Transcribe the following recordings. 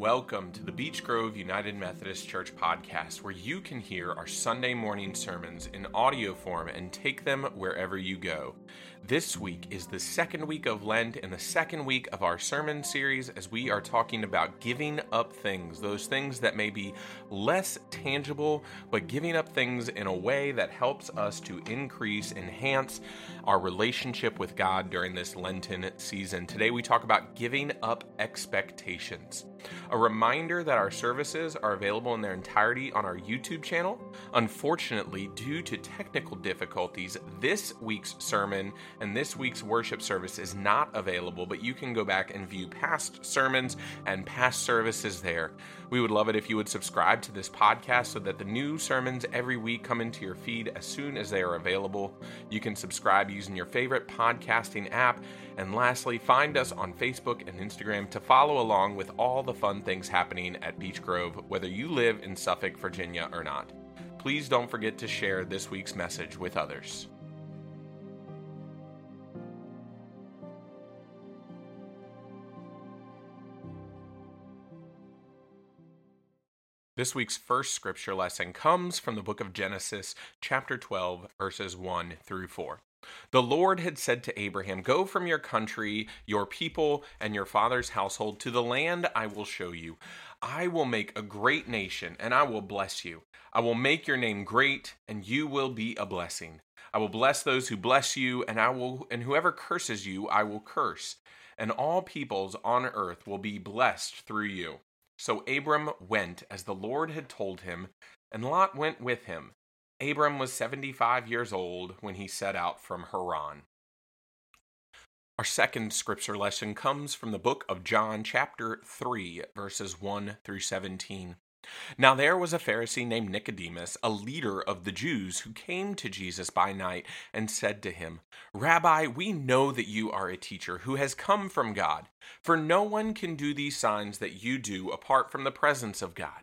Welcome to the Beech Grove United Methodist Church podcast, where you can hear our Sunday morning sermons in audio form and take them wherever you go. This week is the second week of Lent and the second week of our sermon series as we are talking about giving up things, those things that may be less tangible, but giving up things in a way that helps us to increase, enhance our relationship with God during this Lenten season. Today we talk about giving up expectations. A reminder that our services are available in their entirety on our YouTube channel. Unfortunately, due to technical difficulties, this week's sermon and this week's worship service is not available, but you can go back and view past sermons and past services there. We would love it if you would subscribe to this podcast so that the new sermons every week come into your feed as soon as they are available. You can subscribe using your favorite podcasting app. And lastly, find us on Facebook and Instagram to follow along with all the fun things happening at Beech Grove, whether you live in Suffolk, Virginia or not. Please don't forget to share this week's message with others. This week's first scripture lesson comes from the book of Genesis, chapter 12, verses 1 through 4. The Lord had said to Abraham, Go from your country, your people, and your father's household to the land I will show you. I will make a great nation, and I will bless you. I will make your name great, and you will be a blessing. I will bless those who bless you, and I will and whoever curses you, I will curse. And all peoples on earth will be blessed through you. So Abram went as the Lord had told him, and Lot went with him. Abram was 75 years old when he set out from Haran. Our second scripture lesson comes from the book of John, chapter 3, verses 1 through 17. Now there was a Pharisee named Nicodemus, a leader of the Jews, who came to Jesus by night and said to him, Rabbi, we know that you are a teacher who has come from God, for no one can do these signs that you do apart from the presence of God.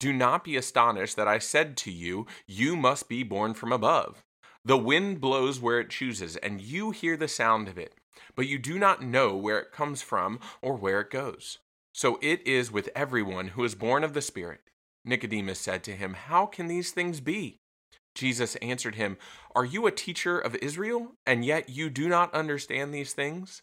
Do not be astonished that I said to you, You must be born from above. The wind blows where it chooses, and you hear the sound of it but you do not know where it comes from or where it goes. So it is with everyone who is born of the Spirit. Nicodemus said to him, How can these things be? Jesus answered him, Are you a teacher of Israel, and yet you do not understand these things?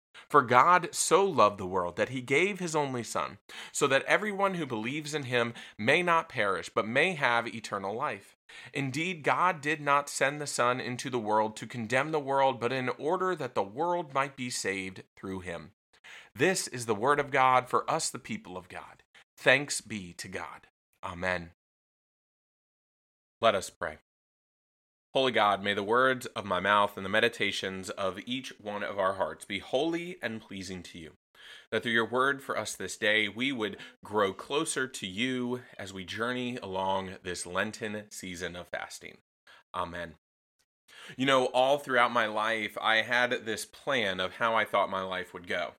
For God so loved the world that he gave his only Son, so that everyone who believes in him may not perish, but may have eternal life. Indeed, God did not send the Son into the world to condemn the world, but in order that the world might be saved through him. This is the word of God for us, the people of God. Thanks be to God. Amen. Let us pray. Holy God, may the words of my mouth and the meditations of each one of our hearts be holy and pleasing to you. That through your word for us this day, we would grow closer to you as we journey along this Lenten season of fasting. Amen. You know, all throughout my life, I had this plan of how I thought my life would go.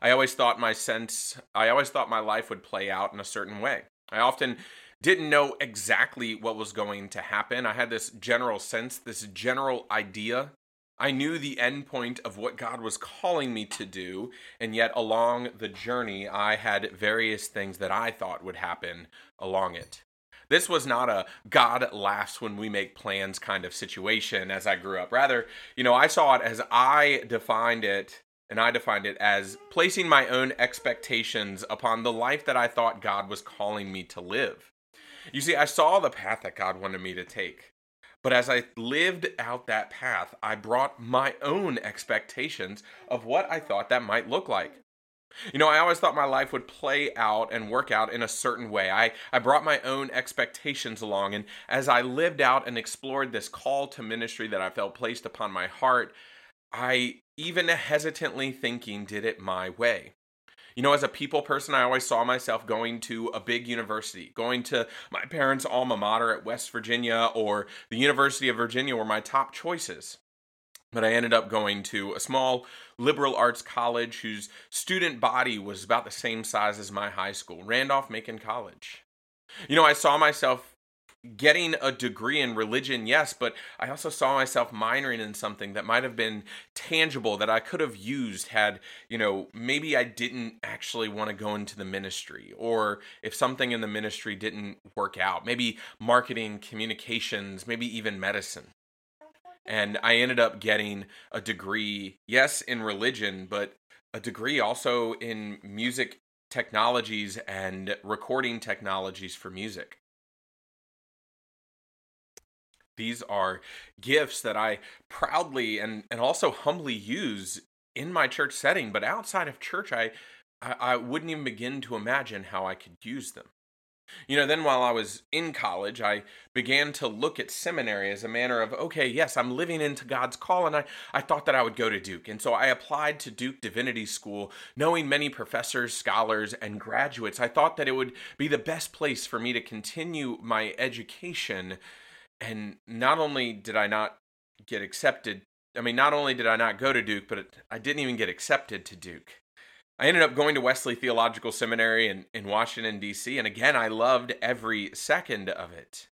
I always thought my sense, I always thought my life would play out in a certain way. I often didn't know exactly what was going to happen. I had this general sense, this general idea. I knew the end point of what God was calling me to do, and yet along the journey, I had various things that I thought would happen along it. This was not a God laughs when we make plans kind of situation as I grew up. Rather, you know, I saw it as I defined it and I defined it as placing my own expectations upon the life that I thought God was calling me to live. You see, I saw the path that God wanted me to take. But as I lived out that path, I brought my own expectations of what I thought that might look like. You know, I always thought my life would play out and work out in a certain way. I, I brought my own expectations along, and as I lived out and explored this call to ministry that I felt placed upon my heart, I even hesitantly thinking did it my way. You know, as a people person, I always saw myself going to a big university, going to my parents' alma mater at West Virginia or the University of Virginia were my top choices. But I ended up going to a small liberal arts college whose student body was about the same size as my high school, Randolph Macon College. You know, I saw myself getting a degree in religion, yes, but I also saw myself minoring in something that might have been tangible that I could have used had, you know, maybe I didn't actually want to go into the ministry, or if something in the ministry didn't work out, maybe marketing, communications, maybe even medicine. And I ended up getting a degree, yes, in religion, but a degree also in music technologies and recording technologies for music. These are gifts that I proudly and, and also humbly use in my church setting, but outside of church, I, I, I wouldn't even begin to imagine how I could use them. You know, then while I was in college, I began to look at seminary as a manner of, okay, yes, I'm living into God's call, and I, I thought that I would go to Duke. And so I applied to Duke Divinity School, knowing many professors, scholars, and graduates. I thought that it would be the best place for me to continue my education and not only did I not get accepted, I mean, not only did I not go to Duke, but I didn't even get accepted to Duke. I ended up going to Wesley Theological Seminary in, in Washington, D.C., and again, I loved every second of it.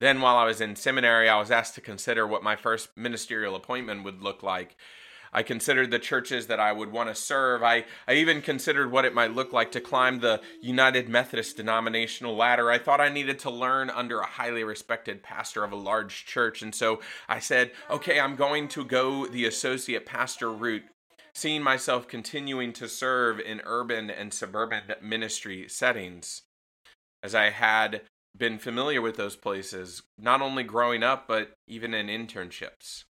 Then, while I was in seminary, I was asked to consider what my first ministerial appointment would look like. I considered the churches that I would want to serve. I, I even considered what it might look like to climb the United Methodist denominational ladder. I thought I needed to learn under a highly respected pastor of a large church. And so I said, okay, I'm going to go the associate pastor route, seeing myself continuing to serve in urban and suburban ministry settings. As I had been familiar with those places, not only growing up, but even in internships.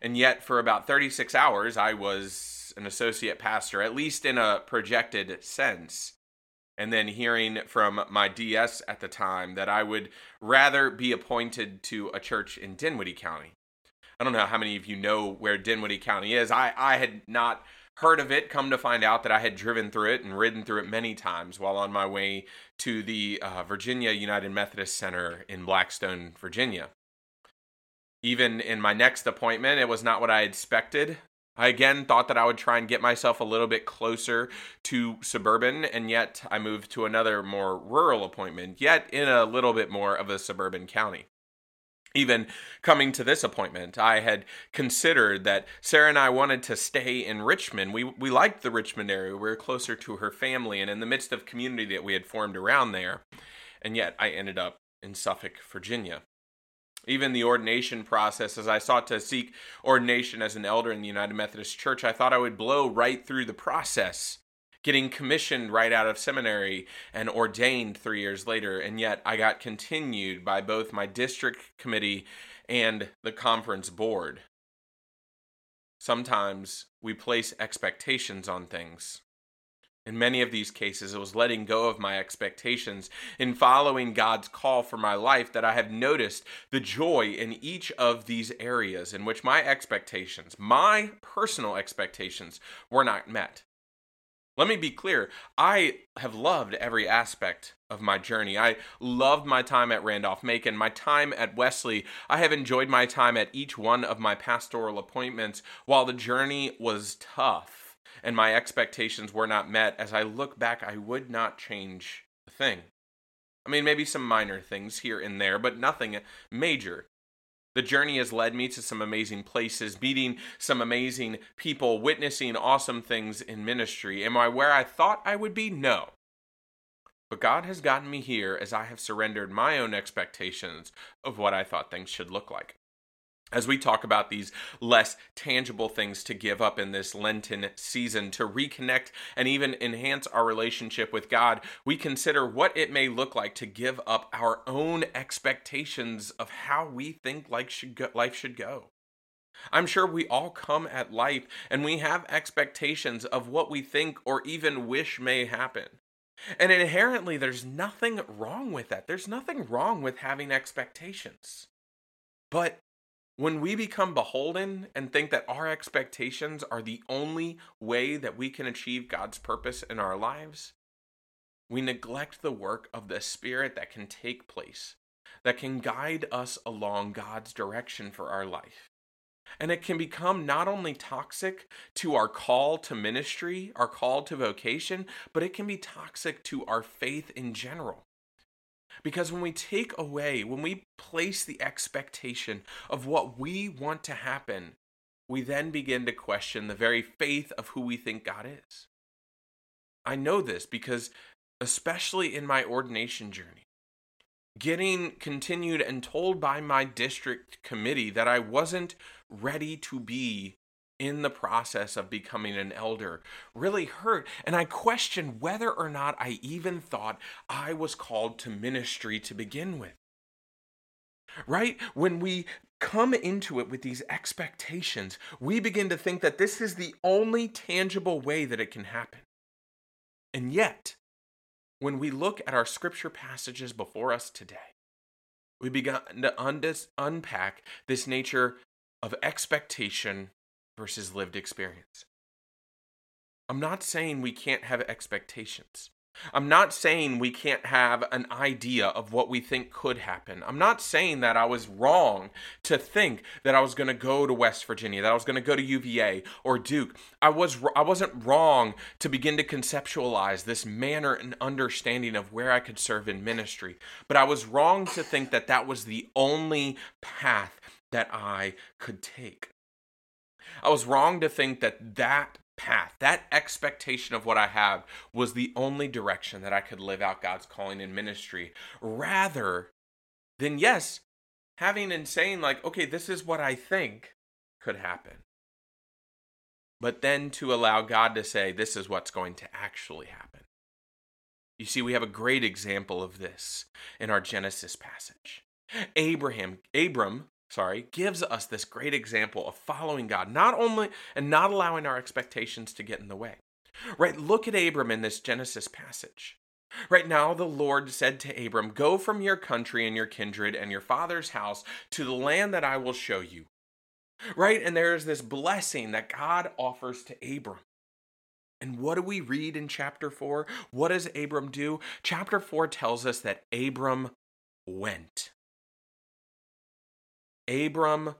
And yet, for about 36 hours, I was an associate pastor, at least in a projected sense. And then hearing from my DS at the time that I would rather be appointed to a church in Dinwiddie County. I don't know how many of you know where Dinwiddie County is. I, I had not heard of it, come to find out that I had driven through it and ridden through it many times while on my way to the uh, Virginia United Methodist Center in Blackstone, Virginia. Even in my next appointment, it was not what I expected. I again thought that I would try and get myself a little bit closer to suburban, and yet I moved to another more rural appointment, yet in a little bit more of a suburban county. Even coming to this appointment, I had considered that Sarah and I wanted to stay in Richmond. We, we liked the Richmond area. We were closer to her family and in the midst of community that we had formed around there. And yet I ended up in Suffolk, Virginia even the ordination process, as I sought to seek ordination as an elder in the United Methodist Church, I thought I would blow right through the process, getting commissioned right out of seminary and ordained three years later. And yet I got continued by both my district committee and the conference board. Sometimes we place expectations on things in many of these cases, it was letting go of my expectations in following God's call for my life that I have noticed the joy in each of these areas in which my expectations, my personal expectations, were not met. Let me be clear. I have loved every aspect of my journey. I loved my time at Randolph Macon, my time at Wesley. I have enjoyed my time at each one of my pastoral appointments. While the journey was tough, and my expectations were not met, as I look back, I would not change a thing. I mean, maybe some minor things here and there, but nothing major. The journey has led me to some amazing places, meeting some amazing people, witnessing awesome things in ministry. Am I where I thought I would be? No. But God has gotten me here as I have surrendered my own expectations of what I thought things should look like. As we talk about these less tangible things to give up in this Lenten season to reconnect and even enhance our relationship with God, we consider what it may look like to give up our own expectations of how we think life should go. I'm sure we all come at life and we have expectations of what we think or even wish may happen. And inherently, there's nothing wrong with that. There's nothing wrong with having expectations. But when we become beholden and think that our expectations are the only way that we can achieve God's purpose in our lives, we neglect the work of the Spirit that can take place, that can guide us along God's direction for our life. And it can become not only toxic to our call to ministry, our call to vocation, but it can be toxic to our faith in general. Because when we take away, when we place the expectation of what we want to happen, we then begin to question the very faith of who we think God is. I know this because, especially in my ordination journey, getting continued and told by my district committee that I wasn't ready to be in the process of becoming an elder really hurt. And I questioned whether or not I even thought I was called to ministry to begin with. Right? When we come into it with these expectations, we begin to think that this is the only tangible way that it can happen. And yet, when we look at our scripture passages before us today, we begin to unpack this nature of expectation versus lived experience. I'm not saying we can't have expectations. I'm not saying we can't have an idea of what we think could happen. I'm not saying that I was wrong to think that I was going to go to West Virginia, that I was going to go to UVA or Duke. I was I wasn't wrong to begin to conceptualize this manner and understanding of where I could serve in ministry. But I was wrong to think that that was the only path that I could take. I was wrong to think that that path, that expectation of what I have, was the only direction that I could live out God's calling in ministry, rather than, yes, having and saying, like, okay, this is what I think could happen. But then to allow God to say, this is what's going to actually happen. You see, we have a great example of this in our Genesis passage. Abraham, Abram sorry, gives us this great example of following God, not only and not allowing our expectations to get in the way. Right? Look at Abram in this Genesis passage. Right now, the Lord said to Abram, Go from your country and your kindred and your father's house to the land that I will show you. Right? And there is this blessing that God offers to Abram. And what do we read in chapter 4? What does Abram do? Chapter 4 tells us that Abram went. Abram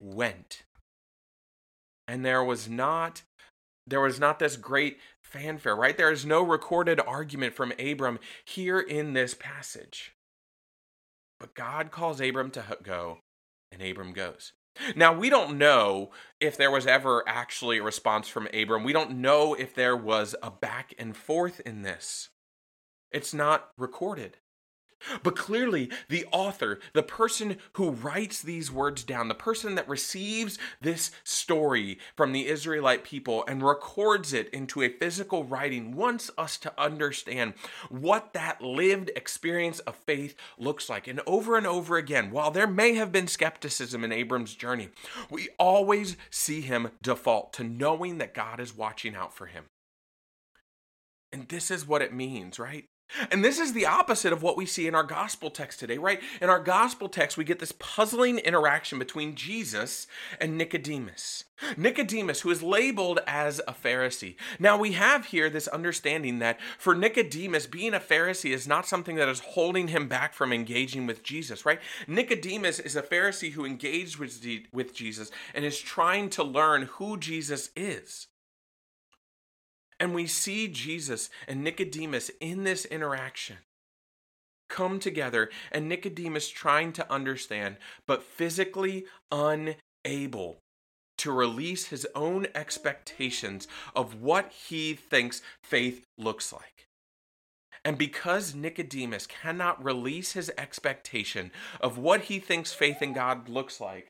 went. And there was not there was not this great fanfare, right? There is no recorded argument from Abram here in this passage. But God calls Abram to go, and Abram goes. Now, we don't know if there was ever actually a response from Abram. We don't know if there was a back and forth in this. It's not recorded. But clearly, the author, the person who writes these words down, the person that receives this story from the Israelite people and records it into a physical writing, wants us to understand what that lived experience of faith looks like. And over and over again, while there may have been skepticism in Abram's journey, we always see him default to knowing that God is watching out for him. And this is what it means, right? And this is the opposite of what we see in our gospel text today, right? In our gospel text, we get this puzzling interaction between Jesus and Nicodemus. Nicodemus, who is labeled as a Pharisee. Now, we have here this understanding that for Nicodemus, being a Pharisee is not something that is holding him back from engaging with Jesus, right? Nicodemus is a Pharisee who engaged with, with Jesus and is trying to learn who Jesus is. And we see Jesus and Nicodemus in this interaction come together, and Nicodemus trying to understand, but physically unable to release his own expectations of what he thinks faith looks like. And because Nicodemus cannot release his expectation of what he thinks faith in God looks like,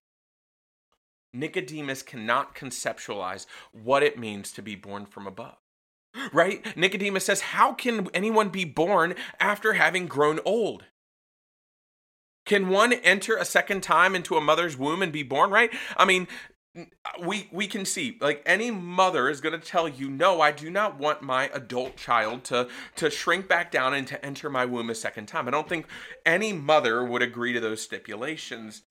Nicodemus cannot conceptualize what it means to be born from above. Right? Nicodemus says, How can anyone be born after having grown old? Can one enter a second time into a mother's womb and be born, right? I mean, we we can see like any mother is going to tell you no i do not want my adult child to to shrink back down and to enter my womb a second time i don't think any mother would agree to those stipulations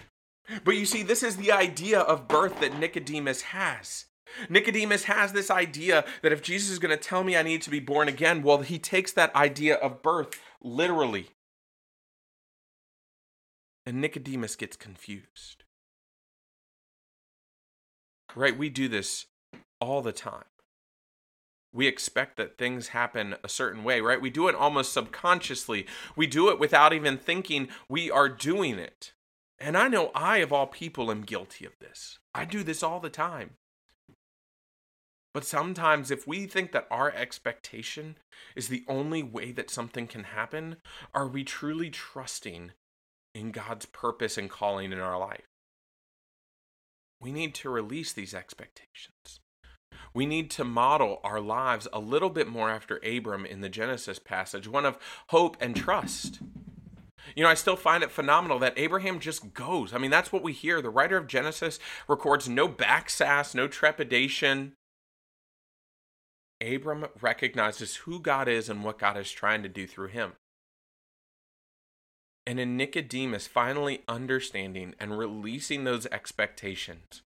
but you see this is the idea of birth that nicodemus has Nicodemus has this idea that if Jesus is going to tell me I need to be born again, well, he takes that idea of birth literally. And Nicodemus gets confused right? We do this all the time. We expect that things happen a certain way, right? We do it almost subconsciously. We do it without even thinking we are doing it. And I know I, of all people, am guilty of this. I do this all the time. But sometimes, if we think that our expectation is the only way that something can happen, are we truly trusting in God's purpose and calling in our life? we need to release these expectations. We need to model our lives a little bit more after Abram in the Genesis passage, one of hope and trust. You know, I still find it phenomenal that Abraham just goes. I mean, that's what we hear. The writer of Genesis records no backsass, no trepidation. Abram recognizes who God is and what God is trying to do through him and in Nicodemus finally understanding and releasing those expectations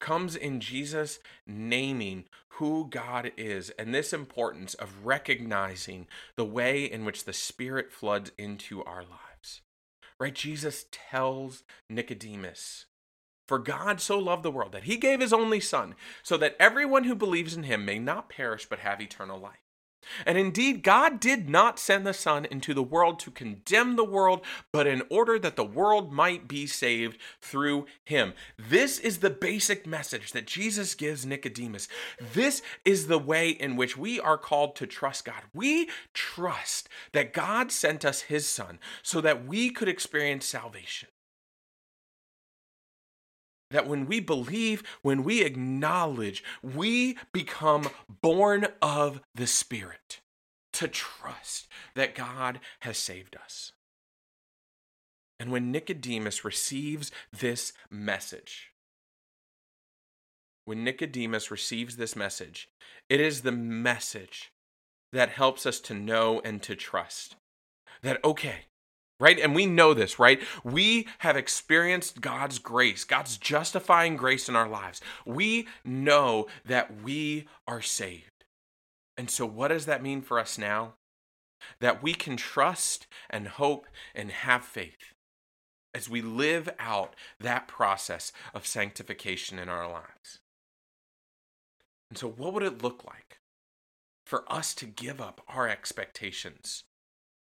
comes in Jesus naming who God is and this importance of recognizing the way in which the Spirit floods into our lives. Right? Jesus tells Nicodemus, For God so loved the world that he gave his only Son, so that everyone who believes in him may not perish but have eternal life. And indeed, God did not send the Son into the world to condemn the world, but in order that the world might be saved through him. This is the basic message that Jesus gives Nicodemus. This is the way in which we are called to trust God. We trust that God sent us his Son so that we could experience salvation that when we believe, when we acknowledge, we become born of the Spirit to trust that God has saved us. And when Nicodemus receives this message, when Nicodemus receives this message, it is the message that helps us to know and to trust that, okay, right? And we know this, right? We have experienced God's grace, God's justifying grace in our lives. We know that we are saved. And so, what does that mean for us now? That we can trust and hope and have faith as we live out that process of sanctification in our lives. And so, what would it look like for us to give up our expectations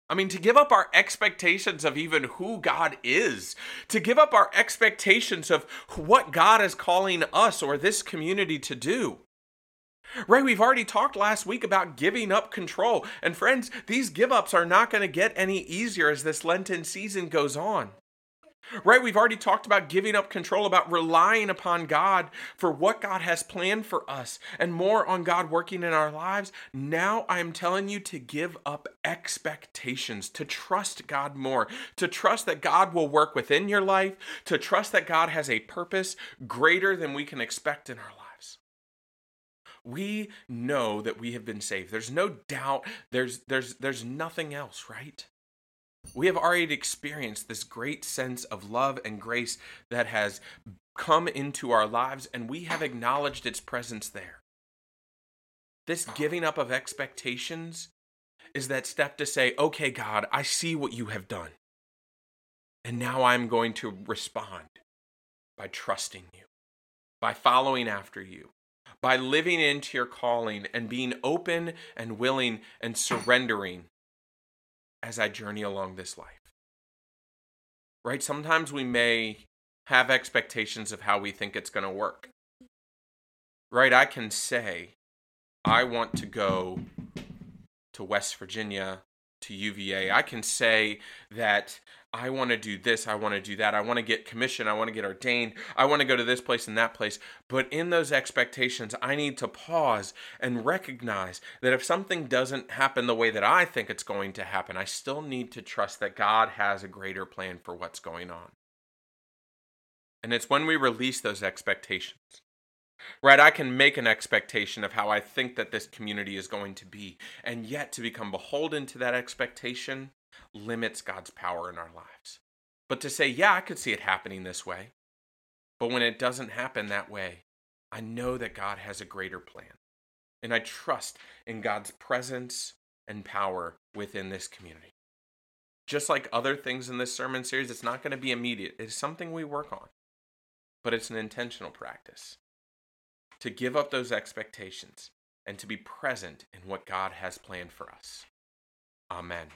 I mean, to give up our expectations of even who God is, to give up our expectations of what God is calling us or this community to do. Right, we've already talked last week about giving up control. And friends, these give ups are not going to get any easier as this Lenten season goes on. Right? We've already talked about giving up control, about relying upon God for what God has planned for us, and more on God working in our lives. Now I am telling you to give up expectations, to trust God more, to trust that God will work within your life, to trust that God has a purpose greater than we can expect in our lives. We know that we have been saved. There's no doubt. There's there's there's nothing else, right? We have already experienced this great sense of love and grace that has come into our lives, and we have acknowledged its presence there. This giving up of expectations is that step to say, okay, God, I see what you have done. And now I'm going to respond by trusting you, by following after you, by living into your calling and being open and willing and surrendering as I journey along this life. Right? Sometimes we may have expectations of how we think it's going to work. Right? I can say, I want to go to West Virginia to UVA. I can say that I want to do this, I want to do that, I want to get commissioned, I want to get ordained, I want to go to this place and that place. But in those expectations, I need to pause and recognize that if something doesn't happen the way that I think it's going to happen, I still need to trust that God has a greater plan for what's going on. And it's when we release those expectations right? I can make an expectation of how I think that this community is going to be, and yet to become beholden to that expectation limits God's power in our lives. But to say, yeah, I could see it happening this way, but when it doesn't happen that way, I know that God has a greater plan. And I trust in God's presence and power within this community. Just like other things in this sermon series, it's not going to be immediate. It's something we work on, but it's an intentional practice to give up those expectations and to be present in what God has planned for us. Amen.